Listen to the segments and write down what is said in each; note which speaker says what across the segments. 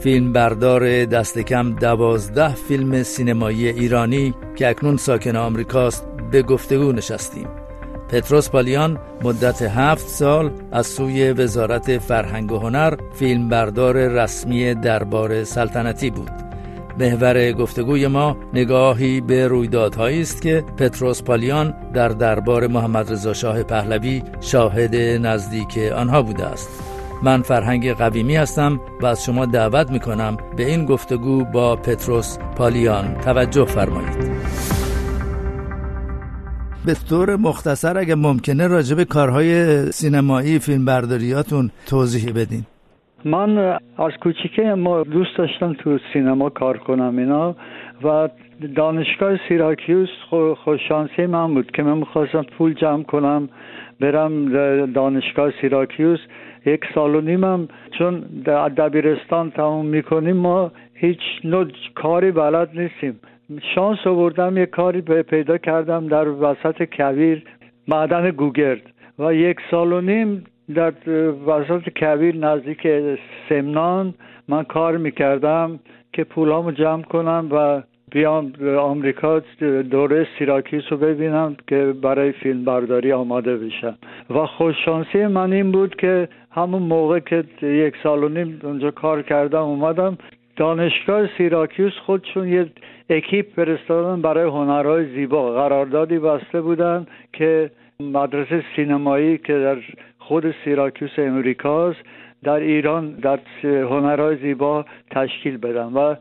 Speaker 1: فیلمبردار دست کم دوازده فیلم سینمایی ایرانی که اکنون ساکن آمریکاست به گفتگو نشستیم. پتروس پالیان مدت هفت سال از سوی وزارت فرهنگ و هنر فیلمبردار رسمی دربار سلطنتی بود. محور گفتگوی ما نگاهی به رویدادهایی است که پتروس پالیان در دربار محمد رضا شاه پهلوی شاهد نزدیک آنها بوده است. من فرهنگ قویمی هستم و از شما دعوت می کنم به این گفتگو با پتروس پالیان توجه فرمایید. به طور مختصر اگه ممکنه راجب کارهای سینمایی فیلم برداریاتون توضیح بدین.
Speaker 2: من از کوچیکه ما دوست داشتم تو سینما کار کنم اینا و دانشگاه سیراکیوس خوششانسی من بود که من می‌خواستم پول جمع کنم برم دانشگاه سیراکیوس. یک سال و نیمم چون در دبیرستان تموم می‌کنیم ما هیچ نوع کاری بلد نیستیم. شانس آوردم یک کاری پیدا کردم در وسط کویر معدن گوگرد. و یک سال و نیم در وسط کویر نزدیک سمنان من کار می‌کردم که پولامو جمع کنم و بیام آمریکا دوره سیراکیوس رو ببینم که برای فیلم برداری آماده بشم. و خوششانسی من این بود که همون موقع که یک سال و نیم اونجا کار کردم اومدم دانشگاه سیراکیوس خودشون یه اکیپ فرستادن برای هنرهای زیبا. قراردادی بسته بودن که مدرسه سینمایی که در خود سیراکیوس امریکاست در ایران در هنرهای زیبا تشکیل بدن و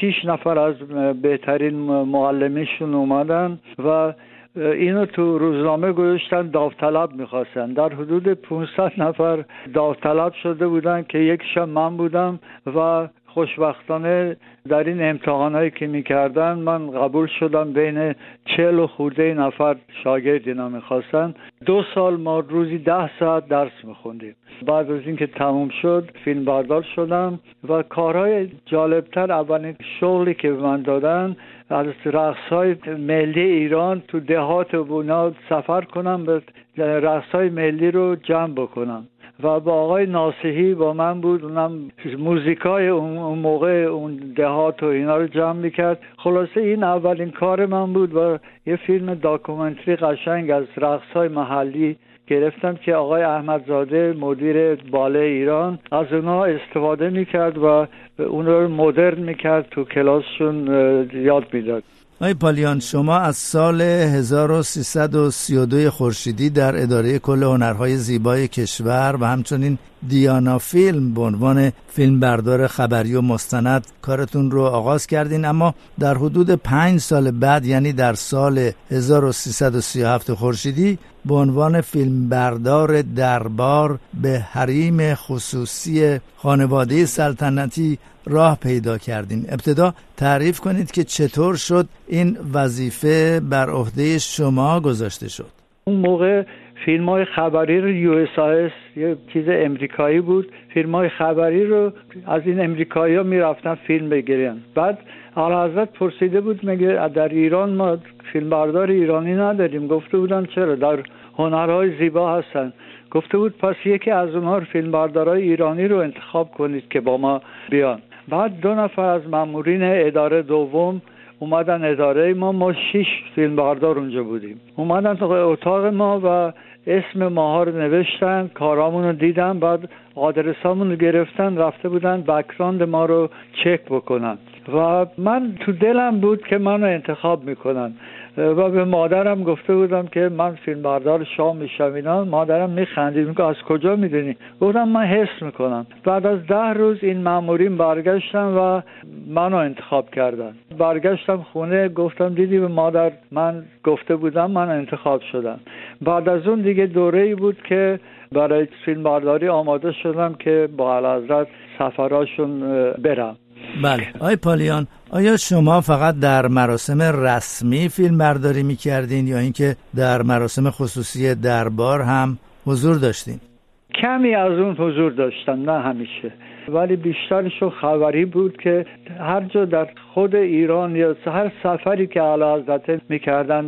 Speaker 2: شیش نفر از بهترین معلمیشون اومدن و اینو تو روزنامه گذاشتن داوطلب می‌خواستن. در حدود 500 نفر داوطلب شده بودن که یکشان من بودم و خوشبختانه در این امتحانهایی که می‌کردن من قبول شدم بین چهل و خورده نفر شاگرد اینا می‌خواستن دو سال ما روزی ده ساعت درس میخوندیم. بعد از اینکه تموم شد فیلم بردار شدم و کارهای جالبتر اولین شغلی که به من دادن از رقص های ملی ایران تو دهات و بونا سفر کنم به رقص های ملی رو جمع بکنم. و با آقای ناسهی با من بود. اونم موزیکای اون موقع اون دهات و اینا رو جمع می‌کرد. خلاصه این اولین کار من بود و یه فیلم داکومنتری قشنگ از رقص های محلی گرفتم که آقای احمدزاده مدیر باله ایران از اونا استفاده می‌کرد و اون رو مدرن می‌کرد تو کلاسشون یاد می‌داد.
Speaker 1: آقای پالیان شما از سال 1332 خورشیدی در اداره کل هنرهای زیبای کشور و همچنین دیانا فیلم به عنوان فیلم بردار خبری و مستند کارتون رو آغاز کردین. اما در حدود پنج سال بعد یعنی در سال 1337 خورشیدی به عنوان فیلم بردار دربار به حریم خصوصی خانواده سلطنتی راه پیدا کردین. ابتدا تعریف کنید که چطور شد این وظیفه بر عهده شما گذاشته شد.
Speaker 2: اون موقع فیلم های خبری رو یو اس یه چیز امریکایی بود. فیلم های خبری رو از این امریکایی ها می‌رفتن فیلم بگیرن. بعد حضرت پرسیده بود مگه در ایران ما فیلم بردار ایرانی نداریم؟ گفته بودن چرا؟ در هنرهای زیبا هستن. گفته بود پس یکی از اونها فیلم بردارای ایرانی رو انتخاب کنید که با ما بیان. بعد دو نفر از مامورین اداره دوم اومدن اداره ما. ما شش فیلم بردار اونجا بودیم. اومدن تو اتاق ما و اسم ماها رو نوشتن کارامون رو دیدن بعد آدرسامون رو گرفتن رفته بودن بکراند ما رو چک بکنن. و من تو دلم بود که منو انتخاب می‌کنن. و به مادرم گفته بودم که من فیلم بردار شام میشم اینا مادرم میخندید میگه از کجا می‌دونی؟ گفتم من حس می‌کنم. بعد از ده روز این مامورین برگشتن و منو انتخاب کردن. برگشتم خونه گفتم دیدی به مادر من گفته بودم من انتخاب شدم. بعد از اون دیگه دوره ای بود که برای فیلم برداری آماده شدم که با حضرت سفراشون برم.
Speaker 1: بله. آی پالیان آیا شما فقط در مراسم رسمی فیلم برداری می کردین یا اینکه در مراسم خصوصی دربار هم حضور داشتین؟
Speaker 2: کمی از اون حضور داشتم نه همیشه. ولی بیشترشو خبری بود که هر جا در خود ایران یا هر سفری که علا حضرت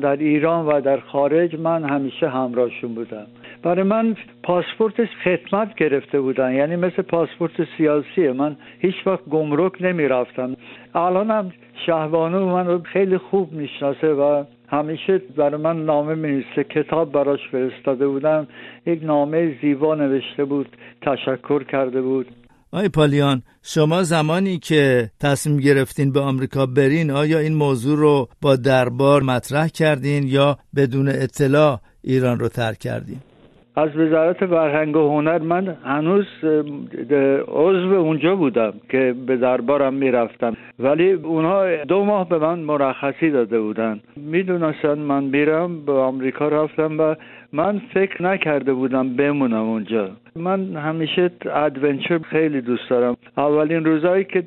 Speaker 2: در ایران و در خارج من همیشه همراهشون بودم. برای من پاسپورت خدمت گرفته بودن. یعنی مثل پاسپورت سیاسیه من هیچ وقت گمرک نمی‌رفتم. الانم شهبانو من خیلی خوب می‌شناسه و همیشه برای من نامه می‌نویسه. کتاب براش فرستاده بودم. یک نامه زیبا نوشته بود. تشکر کرده بود.
Speaker 1: آی پالیان شما زمانی که تصمیم گرفتین به آمریکا برین آیا این موضوع رو با دربار مطرح کردین یا بدون اطلاع ایران رو ترک کردین؟
Speaker 2: از وزارت فرهنگ و هنر من هنوز عضو اونجا بودم که به دربارم می‌رفتم ولی اونها دو ماه به من مرخصی داده بودن. می‌دونستن من میرم به آمریکا رفتم و من فکر نکرده بودم بمونم اونجا. من همیشه adventure خیلی دوست دارم. اولین روزایی که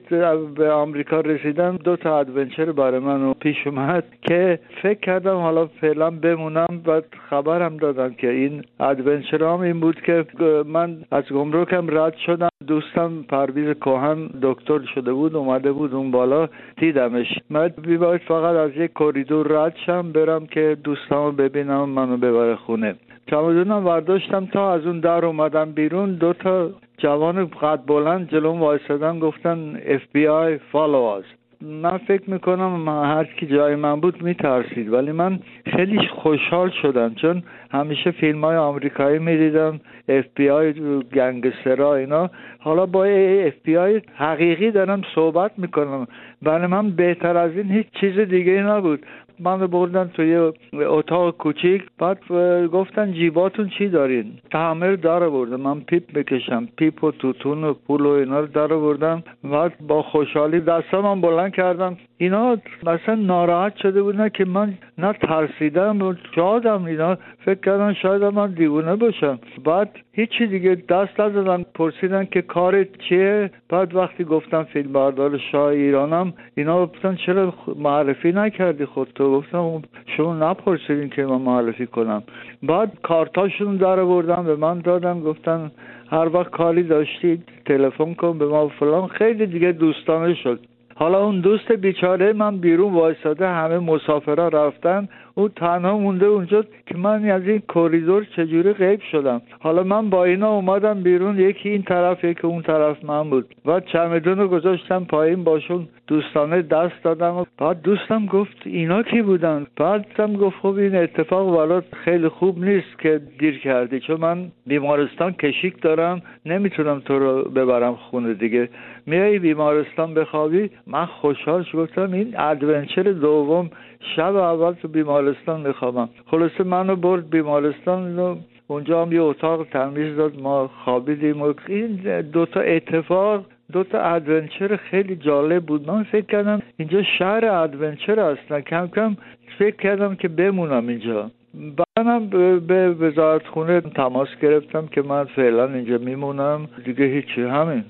Speaker 2: به آمریکا رسیدم دو تا adventure برای من پیش اومد که فکر کردم حالا فعلا بمونم و خبرم دادم که این adventure ام این بود که من از گمرکم رد شدم. دوستم پرویز کوهن دکتر شده بود اومده بود اون بالا دیدمش. من می‌باید فقط از یک کریدور رد شم برم که دوستامو ببینم منو ببره خونه. چمدونم ورداشتم تا از اون در اومدم بیرون. دو تا جوان قد بلند جلوم وایستادن گفتن FBI follow me فکر می‌کنم هر کی جای من بود میترسید ولی من خیلی خوشحال شدم چون همیشه فیلم های آمریکایی می‌دیدم اف بی آی گنگسترا اینا. حالا با اف بی آی حقیقی دارم صحبت می‌کنم برای من بهتر از این هیچ چیز دیگه نبود. من بردن توی اتاق کوچیک بعد گفتن جیباتون چی دارین؟ تعمیر درآوردم من پیپ می‌کشم پیپ و توتون و پول و اینا رو درآوردم بعد با خوشحالی دستم بلند کردم. اینا مثلا ناراحت شده بودن که من نه ترسیدم و شادم اینا. فکر کردن شاید من دیوونه باشم. بعد هیچی دیگه دست نزدن. پرسیدن که کار چیه؟ بعد وقتی گفتم فیلم بردار شاه ایرانم اینا گفتن چرا معرفی نکردی خودتو؟ گفتم شما نپرسیدین که من معرفی کنم. بعد کارتاشون در بردن به من دادن گفتن هر وقت کاری داشتید تلفن کن به ما فلان. خیلی دیگه دوستانه شد. حالا اون دوست بیچاره من بیرون وایساده همه مسافرا رفتن. او تنها مونده اونجا که من از این کوریدور چجوری غیب شدم. حالا من با اینا اومدم بیرون یکی این طرف یکی اون طرف من بود. و چمدون رو گذاشتم پایین باشون دوستانه دست دادم. و بعد دوستم گفت اینا کی بودن؟ بعدم گفت خب این اتفاق برات خیلی خوب نیست که دیر کردی چون من بیمارستان کشیک دارم نمی‌تونم تو رو ببرم خونه دیگه. میای بیمارستان بخوابی؟ من خوشحال گفتم این adventure دوم شب اول تو بیمارستان میخوابم. خلاصه منو برد بیمارستان اونجا هم یه اتاق تمیز داد ما خوابیدیم و این دوتا اتفاق دوتا adventure خیلی جالب بود. من فکر کردم اینجا شهر adventure هستن کم کم فکر کردم که بمونم اینجا. بعدم به وزارت خونه تماس گرفتم که من فعلا اینجا میمونم دیگه هیچی همین.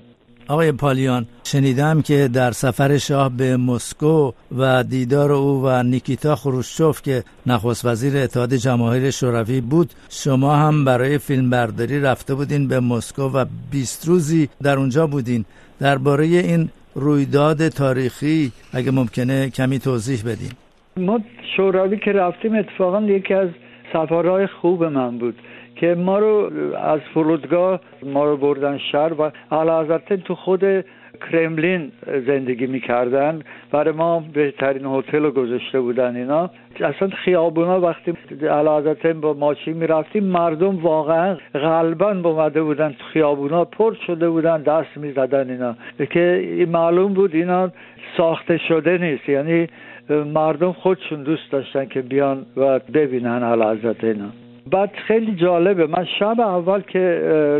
Speaker 1: آقای پالیان شنیدم که در سفر شاه به مسکو و دیدار او و نیکیتا خروشچوف که نخست وزیر اتحاد جماهیر شوروی بود شما هم برای فیلمبرداری رفته بودین به مسکو و 20 روزی در اونجا بودین. درباره این رویداد تاریخی اگه ممکنه کمی توضیح بدین.
Speaker 2: ما شوروی که رفتیم اتفاقا یکی از سفرهای خوب من بود. که ما رو از فرودگاه ما رو بردن شهر و حضرت تو خود کرملین زندگی می‌کردن. برای ما بهترین هتل رو گذاشته بودن اینا. اصلا خیابونا وقتی حضرت با ماشین می‌رفتیم مردم واقعا غالبا بومده بودن خیابونا پر شده بودن دست می‌زدن اینا. که معلوم بود اینا ساخته شده نیست. یعنی مردم خودشون دوست داشتن که بیان و ببینن حضرت اینا. بعد خیلی جالبه. من شب اول که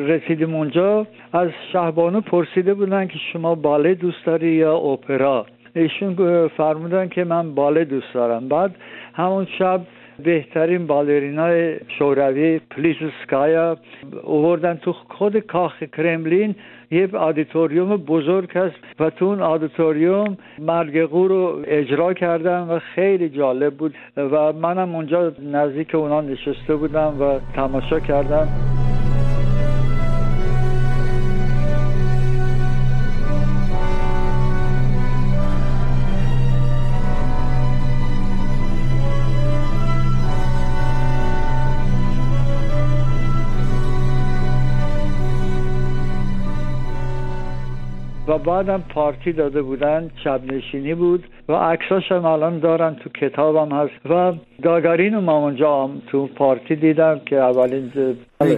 Speaker 2: رسیدیم اونجا از شهبانو پرسیده بودن که شما باله دوست داری یا اپرا؟ ایشون فرمودن که من باله دوست دارم. بعد همون شب بهترین بالرینای شوروی پلیستسکایا اووردن تو خود کاخ کرملین. یه auditorium بزرگ هست و تو اون auditorium مرگ قو رو اجرا کردن و خیلی جالب بود و منم اونجا نزدیک اونا نشسته بودم و تماشا کردم. بعدم پارتی داده بودن شب نشینی بود و عکساش هم الان دارن تو کتابم هست و گاگارین ما اونجا تو پارتی دیدم که اولین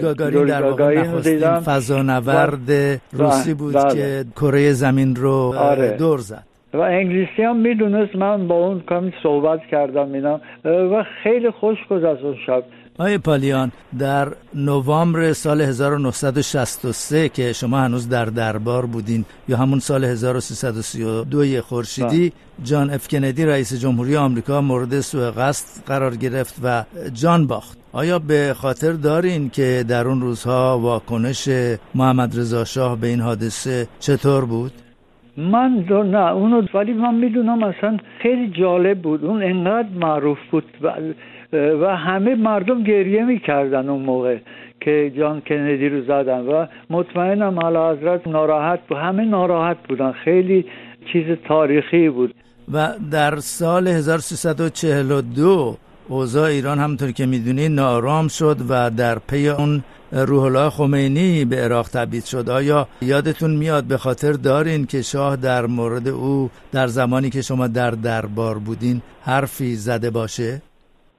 Speaker 1: گاگارین در واقع نخستین فضانورد روسی بود بله. که کره زمین رو آره. دور زد
Speaker 2: و انگلیسی هم می‌دونست من با اون کمی صحبت کردم اینا و خیلی خوش گذشت اون شب
Speaker 1: آقای پالیان در نوامبر سال 1963 که شما هنوز در دربار بودین یا همون سال 1332 خورشیدی بله. جان اف کندی رئیس جمهوری آمریکا مورد سوء قصد قرار گرفت و جان باخت آیا به خاطر دارین که در اون روزها واکنش محمد رضا شاه به این حادثه چطور بود؟
Speaker 2: من دو نه اونو ولی من می‌دونم اصلا خیلی جالب بود اون انقدر معروف بود و همه مردم گریه می‌کردن اون موقع که جان کندی رو زدن و مطمئنم علا حضرت ناراحت بود. همه ناراحت بودن. خیلی چیز تاریخی بود.
Speaker 1: و در سال 1342 اوضاع ایران همونطور که می‌دونی نارام شد و در پی اون روح الله خمینی به عراق تبعید شد. آیا یادتون میاد به خاطر دارین که شاه در مورد او در زمانی که شما در دربار بودین حرفی زده باشه؟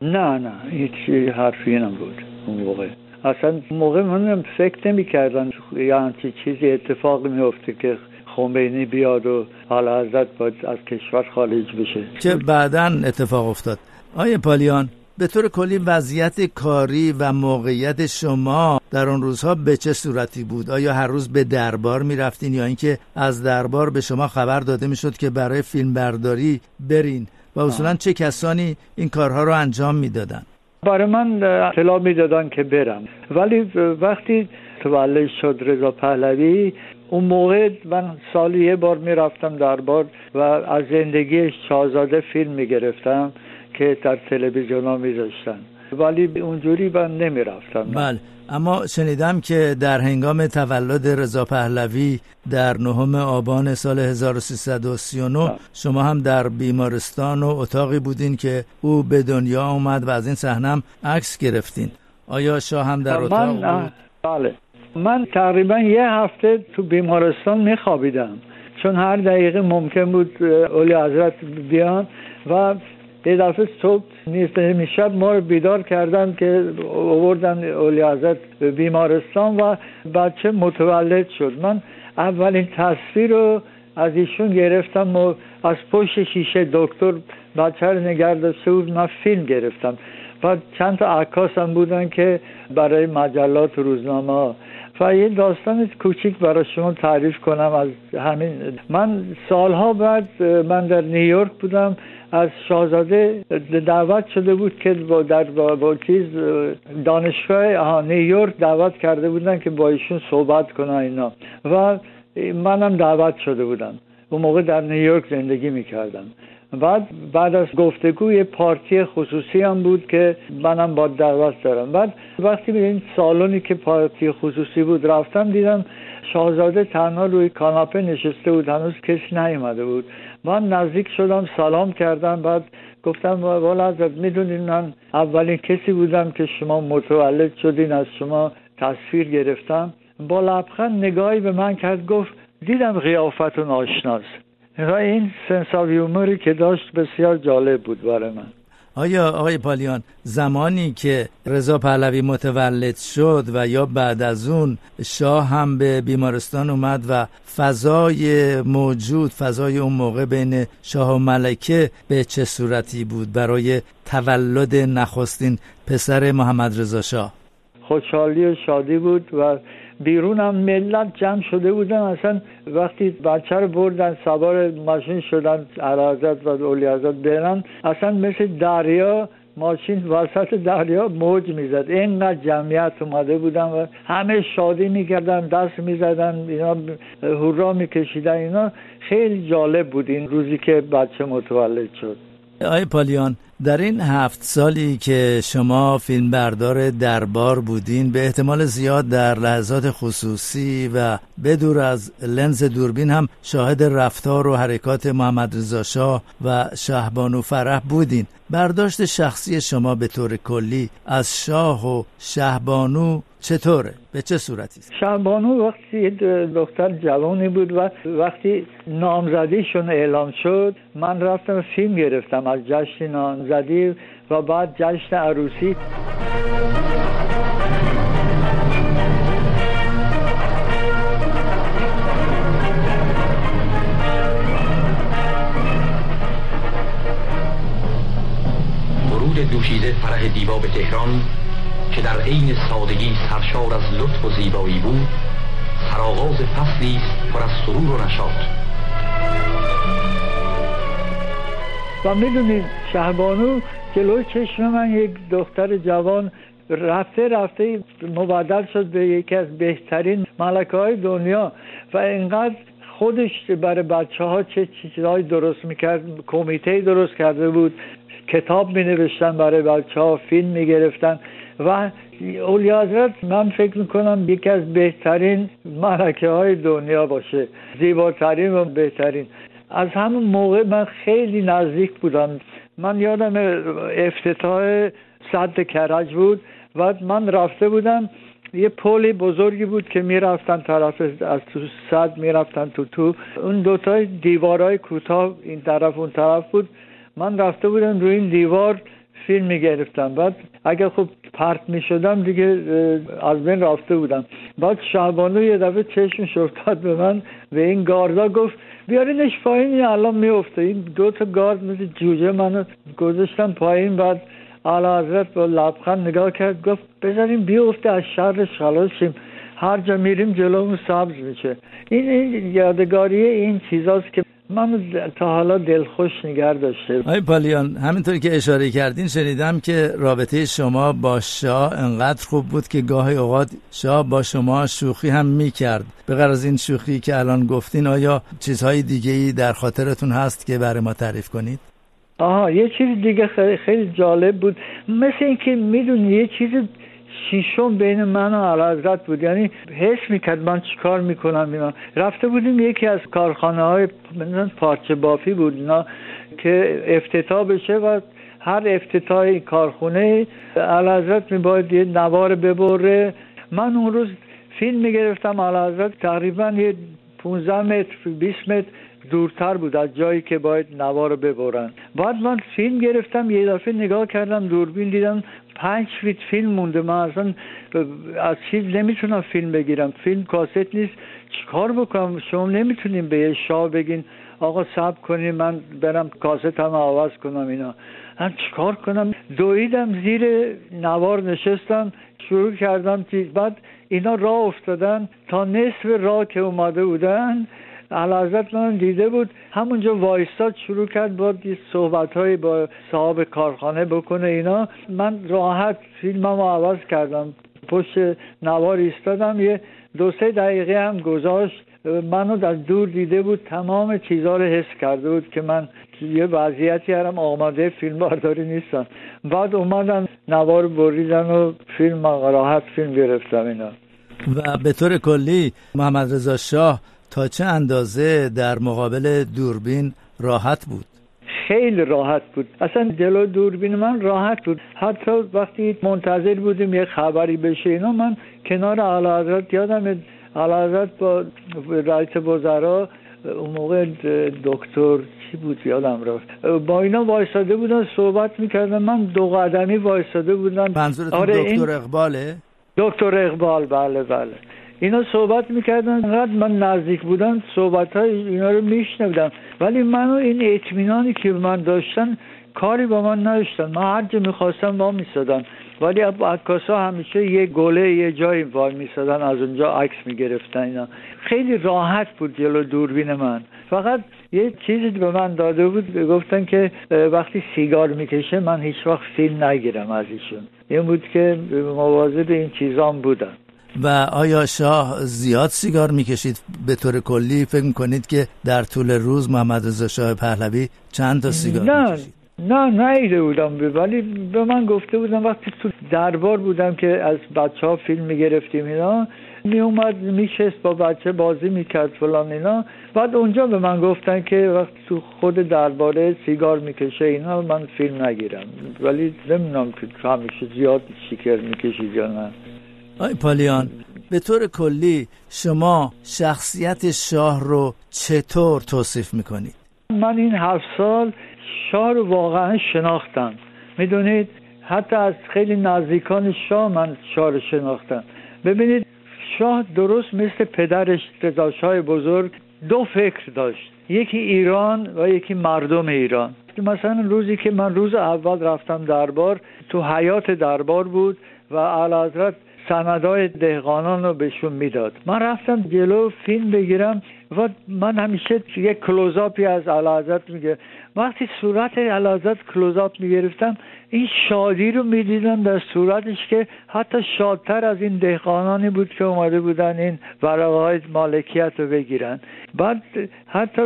Speaker 2: نه نه هیچ حرفی نبود اون موقع. اصلا موقع من فکر نمی کردن یعنی چیزی اتفاق میفته که خمینی بیاد و حالا حضرت باید از کشور خارج بشه.
Speaker 1: که بعدا اتفاق افتاد. آیه پالیان به طور کلی وضعیت کاری و موقعیت شما در آن روزها به چه صورتی بود؟ آیا هر روز به دربار می رفتین یا اینکه از دربار به شما خبر داده می شد که برای فیلم برداری برین؟ و اصولا چه کسانی این کارها رو انجام می‌دادن؟
Speaker 2: برای من اطلاع می‌دادن که برم. ولی وقتی تولد شد رضا پهلوی اون موقع من سالی یه بار می‌رفتم دربار و از زندگی شاهزاده فیلم می‌گرفتم که در تلویزیون ها میذاشتن. ولی اونجوری من نمی‌رفتم.
Speaker 1: بله. اما شنیدم که در هنگام تولد رضا پهلوی در نهم آبان سال 1339 شما هم در بیمارستان و اتاقی بودین که او به دنیا آمد و از این صحنه عکس گرفتین. آیا شاه هم در اتاق بود؟
Speaker 2: بله. من تقریبا یه هفته تو بیمارستان میخوابیدم. چون هر دقیقه ممکن بود اولی حضرت بیان و یه دفعه صبح نیست شب ما رو بیدار کردن که اولی حضرت به بیمارستان و بچه متولد شد. من اولین تصویر رو از ایشون گرفتم و از پشت شیشه دکتر بچه رو داشته بود من فیلم گرفتم. و چند تا عکاس هم بودن که برای مجلات و روزنامه و یه داستان کوچیک برای شما تعریف کنم از همین. من سالها بعد من در نیویورک بودم. از شاهزاده دعوت شده بود که با در با, چیز دانشگاه نیویورک دعوت کرده بودن که با ایشون صحبت کنن اینا. و منم دعوت شده بودم. اون موقع در نیویورک زندگی می‌کردم. بعد بعد از گفتگو یه پارتی خصوصی هم بود که منم با دعوت دارم. بعد وقتی به این سالونی که پارتی خصوصی بود رفتم دیدم شاهزاده تنها روی کاناپه نشسته بود. هنوز کسی نیومده بود. من نزدیک شدم سلام کردم بعد گفتم والا حضرت می‌دونین من اولین کسی بودم که شما متولد شدین از شما تصویر گرفتم. با لبخند نگاهی به من کرد گفت دیدم قیافتون آشناست. و این سنس که داشت بسیار جالب بود برای من.
Speaker 1: آیا آقای پالیان زمانی که رضا پهلوی متولد شد و یا بعد از اون شاه هم به بیمارستان اومد و فضای موجود فضای اون موقع بین شاه و ملکه به چه صورتی بود برای تولد نخستین پسر محمد رضا شاه؟
Speaker 2: خوشحالی و شادی بود و بیرون هم ملت جمع شده بودن. اصلا وقتی بچه رو بردن سوار ماشین شدن عرازت و اولیازت برن اصلا مثل دریا ماشین وسط دریا موج می‌زد. اینقدر جمعیت اومده بودن و همه شادی می‌کردن دست می‌زدن اینا هورا میکشیدن اینا. خیلی جالب بود این روزی که بچه متولد شد.
Speaker 1: آی پالیان در این هفت سالی که شما فیلمبردار دربار بودین به احتمال زیاد در لحظات خصوصی و بدور از لنز دوربین هم شاهد رفتار و حرکات محمد رضا شاه و شهبانو فرح بودین. برداشت شخصی شما به طور کلی از شاه و شهبانو چطوره؟ به چه صورتی
Speaker 2: شهبانو وقتی دختر جوانی بود و وقتی نامزدیشون اعلام شد من رفتم فیلم گرفتم از جشن نامزدی و بعد جشن عروسی
Speaker 3: عین سادگی سرشار از لطف و زیبایی بود. سرآغاز فصلی است پر از سرور و نشاط.
Speaker 2: و می‌دونید شهبانو جلوی چشم من یک دختر جوان رفته رفته مبدل شد به یکی از بهترین ملکه های دنیا و اینقدر خودش برای بچه ها چه چیزهایی درست می‌کرد کمیته درست کرده بود. کتاب می نوشتن برای بچه ها فیلم می گرفتن و اولیا حضرت من فکر می‌کنم یکی از بهترین ملکه های دنیا باشه. زیباترین و بهترین. از همون موقع من خیلی نزدیک بودم. من یادم افتتاح صد کرج بود و من رفته بودم. یه پلی بزرگی بود که می‌رفتن طرف از تو صد می‌رفتن تو تو. اون دوتای دیوارای کوتاه این طرف اون طرف بود. من رفته بودم روی این دیوار. فیلم می‌گرفتم. بعد اگر خب پرت می‌شدم دیگه از بین رفته بودم. بعد شعبانو یه دفعه چشمش افتاد به من به این گاردا گفت بیارینش پایین این الان میفته این دو تا گارد مثل جوجه منو گذاشتم پایین. بعد اعلی حضرت با لبخند نگاه کرد گفت بذاریم بیفته از شرش خلاص شیم. هر جا میریم جلومون سبز میشه. این, این یادگاری این چیزاست که من تا حالا دلخوش نگر داشته
Speaker 1: آی پالیان همینطوری که اشاره کردین شنیدم که رابطه شما با شاه انقدر خوب بود که گاهی اوقات شاه با شما شوخی هم می‌کرد. به از این شوخی که الان گفتین آیا چیزهای دیگه ای در خاطرتون هست که برای ما تعریف کنید؟
Speaker 2: آها یه چیز دیگه خیلی, خیلی جالب بود. مثل اینکه می‌دونی یه چیز شیشم بین من و حضرت بود. یعنی حس می‌کرد من چیکار می‌کنم اینا. رفته بودیم یکی از کارخانه های پارچه بافی بود اینا که افتتاح بشه و هر افتتاح کارخونه حضرت میباید یه نوار ببره. من اون روز فیلم می‌گرفتم حضرت تقریبا یه 15 متر 20 متر دورتر بود از جایی که باید نوار ببرن. بعد من فیلم گرفتم یه دفعه نگاه کردم دوربین دیدم پنج فیت فیلم مونده. من اصلا از چیز نمی‌تونم فیلم بگیرم. فیلم کاست نیست. چیکار بکنم؟ شما نمی‌تونیم به یه شاه بگین آقا سب کنیم من برم کاست هم عوض کنم اینا. من چیکار کنم؟ دویدم زیر نوار نشستم شروع کردم چیز. بعد اینا راه افتادن. تا نصف راه که اومده بودن علازت من دیده بود. همونجا وایستاد شروع کرد با صحبت های با صاحب کارخانه بکنه اینا. من راحت فیلممو عوض کردم. پشت نوار ایستادم. یه دو سه دقیقه هم گذاشت. منو از دور دیده بود. تمام چیزها رو حس کرده بود که من یه وضعیتی هم آماده فیلم برداری نیستم. بعد اومدن نوار بریدن و فیلم راحت فیلم گرفتم اینا.
Speaker 1: و به طور کلی محمد رضا شاه تا چه اندازه در مقابل دوربین راحت بود؟
Speaker 2: خیلی راحت بود. اصلا جلو دوربین من راحت بود. حتی وقتی منتظر بودیم یه خبری بشه اینا من کنار اعلی یادم اعلی با رئیس وزرا اون موقع دکتر چی بود یادم رفت. با اینا وایساده بودن صحبت می‌کردن. من دو قدمی وایساده بودم.
Speaker 1: منظورتون آره دکتر اقباله؟
Speaker 2: دکتر اقبال. بله بله. اینا صحبت می‌کردن انقدر من نزدیک بودم صحبت های اینا رو میشنودم ولی منو این اطمینانی که من داشتن کاری با من نداشتن. من هر جا می‌خواستم با میسادم ولی عکاسا همیشه یه گله یه جایی وای میسادن از اونجا عکس می‌گرفتن اینا. خیلی راحت بود جلو دوربین من. فقط یه چیزی به من داده بود گفتن که وقتی سیگار می‌کشه من هیچ وقت فیلم نگیرم از ایشون. این بود که مواظب این چیزام بودن
Speaker 1: و آیا شاه زیاد سیگار می‌کشید؟ به طور کلی فکر می‌کنید که در طول روز محمد رضا شاه پهلوی چند تا سیگار
Speaker 2: نه می‌کشید؟ نه نیده بودم ولی به من گفته بودم وقتی تو دربار بودم که از بچه ها فیلم می‌گرفتیم اینا می اومد میشست با بچه بازی می‌کرد فلان اینا. بعد اونجا به من گفتن که وقتی تو خود درباره سیگار می‌کشه اینا من فیلم نگیرم. ولی نمی‌دونم که همیشه زیاد شکر می‌کشید یا نه.
Speaker 1: آی پالیان به طور کلی شما شخصیت شاه رو چطور توصیف می‌کنید؟
Speaker 2: من این هفت سال شاه رو واقعا شناختم. می‌دونید حتی از خیلی نزدیکان شاه من شاه رو شناختم. ببینید شاه درست مثل پدرش رضا بزرگ دو فکر داشت. یکی ایران و یکی مردم ایران. مثلا روزی که من روز اول رفتم دربار تو حیات دربار بود و اعلی سندای دهقانان رو بهشون می‌داد. من رفتم جلو فیلم بگیرم و من همیشه یک کلوزاپی از علازت میگه. وقتی صورت علازت کلوزاپ می‌گرفتم این شادی رو می‌دیدم در صورتش که حتی شادتر از این دهقانانی بود که اومده بودن این ورقه های مالکیت رو بگیرن. بعد حتی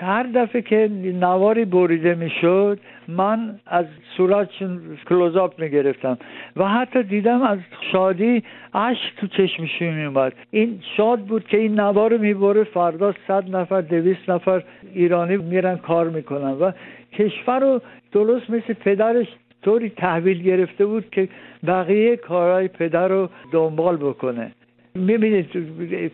Speaker 2: هر دفعه که نواری بریده می‌شد من از صورتشون کلوزاپ می‌گرفتم و حتی دیدم از شادی اشک تو چشمشون میومد این شاد بود که این نوار می‌بره فردا صد نفر دویست نفر ایرانی میرن کار می‌کنن و کشور رو درست مثل پدرش طوری تحویل گرفته بود که بقیه کارهای پدر رو دنبال بکنه. می‌بینید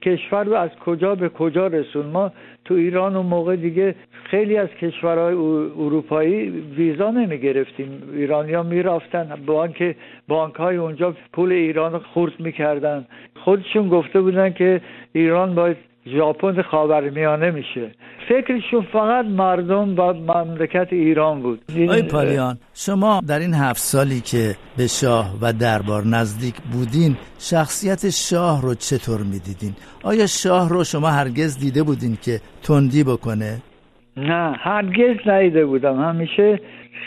Speaker 2: کشور رو از کجا به کجا رسون؟ ما تو ایران اون موقع دیگه خیلی از کشورهای اروپایی ویزا نمی گرفتیم ایرانی ها می‌رفتن. بانک بانک های اونجا پول ایران خورد می‌کردن. خودشون گفته بودن که ایران باید ژاپن خاورمیانه میشه. فکرشون فقط مردم و مملکت ایران بود
Speaker 1: آی پالیان شما در این هفت سالی که به شاه و دربار نزدیک بودین شخصیت شاه رو چطور می‌دیدین؟ آیا شاه رو شما هرگز دیده بودین که تندی بکنه؟
Speaker 2: نه هرگز ندیده بودم همیشه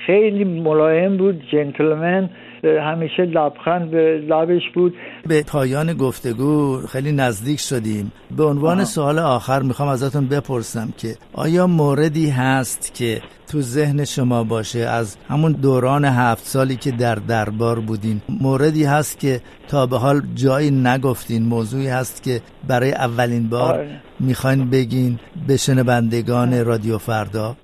Speaker 2: خیلی ملایم بود جنتلمن همیشه لبخند به لبش بود.
Speaker 1: به پایان گفتگو خیلی نزدیک شدیم. به عنوان سوال آخر می‌خوام ازتون بپرسم که آیا موردی هست که تو ذهن شما باشه؟ از همون دوران هفت سالی که در دربار بودین موردی هست که تا به حال جایی نگفتین موضوعی هست که برای اولین بار آره. می‌خواین بگین به شنوندگان رادیو فردا؟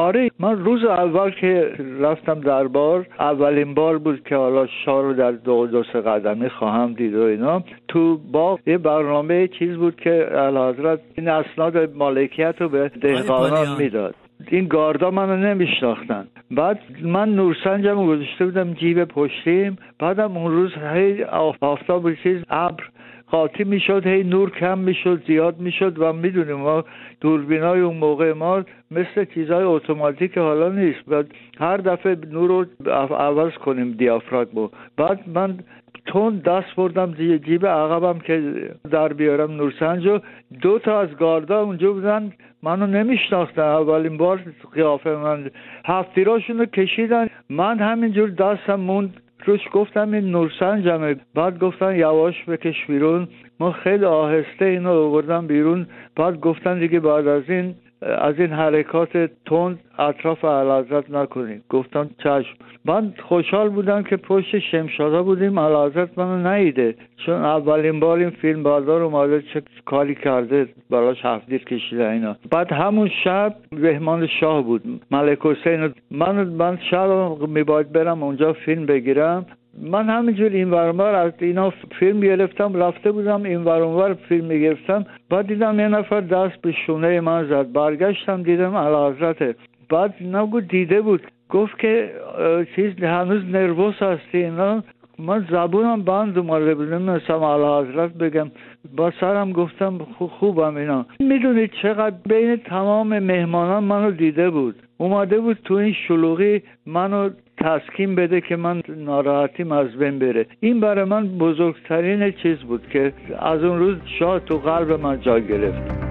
Speaker 2: آره من روز اول که رفتم دربار اولین بار بود که حالا شاه رو در دو دو سه قدمی خواهم دید و اینا. تو باغ یه برنامه چیز بود که حضرت این اسناد مالکیت رو به دهقانان می‌داد. این گاردا منو نمیشناختن. بعد من نورسنجم گذاشته بودم جیب پشتیم. بعدم اون روز هی آفتاب چیز ابر قاطی می‌شد هی نور کم می‌شد زیاد می‌شد و می‌دونیم ما دوربینای اون موقع ما مثل چیزهای اتوماتیک حالا نیست. و هر دفعه نور رو عوض کنیم دیافراگمو بعد من تون دست بردم جیب عقبم که در بیارم نورسنج و دو تا از گاردا اونجا بودن منو نمیشناختن. اولین بار قیافه من هفتیراشون رو کشیدن. من همینجور دستم موند. روش گفتم این نورسنجمه بعد گفتن یواش بکش بیرون. ما خیلی آهسته اینو آوردم بیرون. بعد گفتن دیگه بعد از این از این حرکات تند اطراف علازت نکنید. گفتم چشم. من خوشحال بودم که پشت شمشادا بودیم. علازت منو نیده. چون اولین بار این فیلم بردار اومده چه کاری کرده براش هفتیر کشیده اینا. بعد همون شب بهمان شاه بود. ملک حسین. من من شب میباید برم اونجا فیلم بگیرم. من همینجور این ورمار از اینا فیلم گرفتم رفته بودم این ورمار فیلم گرفتم بعد دیدم یه نفر دست به شونه من زد. برگشتم دیدم حضرت بعد نگو دیده بود. گفت که چیز هنوز نروس هستی اینا. من زبونم بند اومده بود. نمیستم علا حضرت بگم. با سرم گفتم خوبم اینا. می‌دونید چقدر بین تمام مهمانان منو دیده بود. اومده بود تو این شلوغی منو تسکین بده که من ناراحتیم از بین بره. این برای من بزرگترین چیز بود که از اون روز شاه تو قلب من جا گرفت.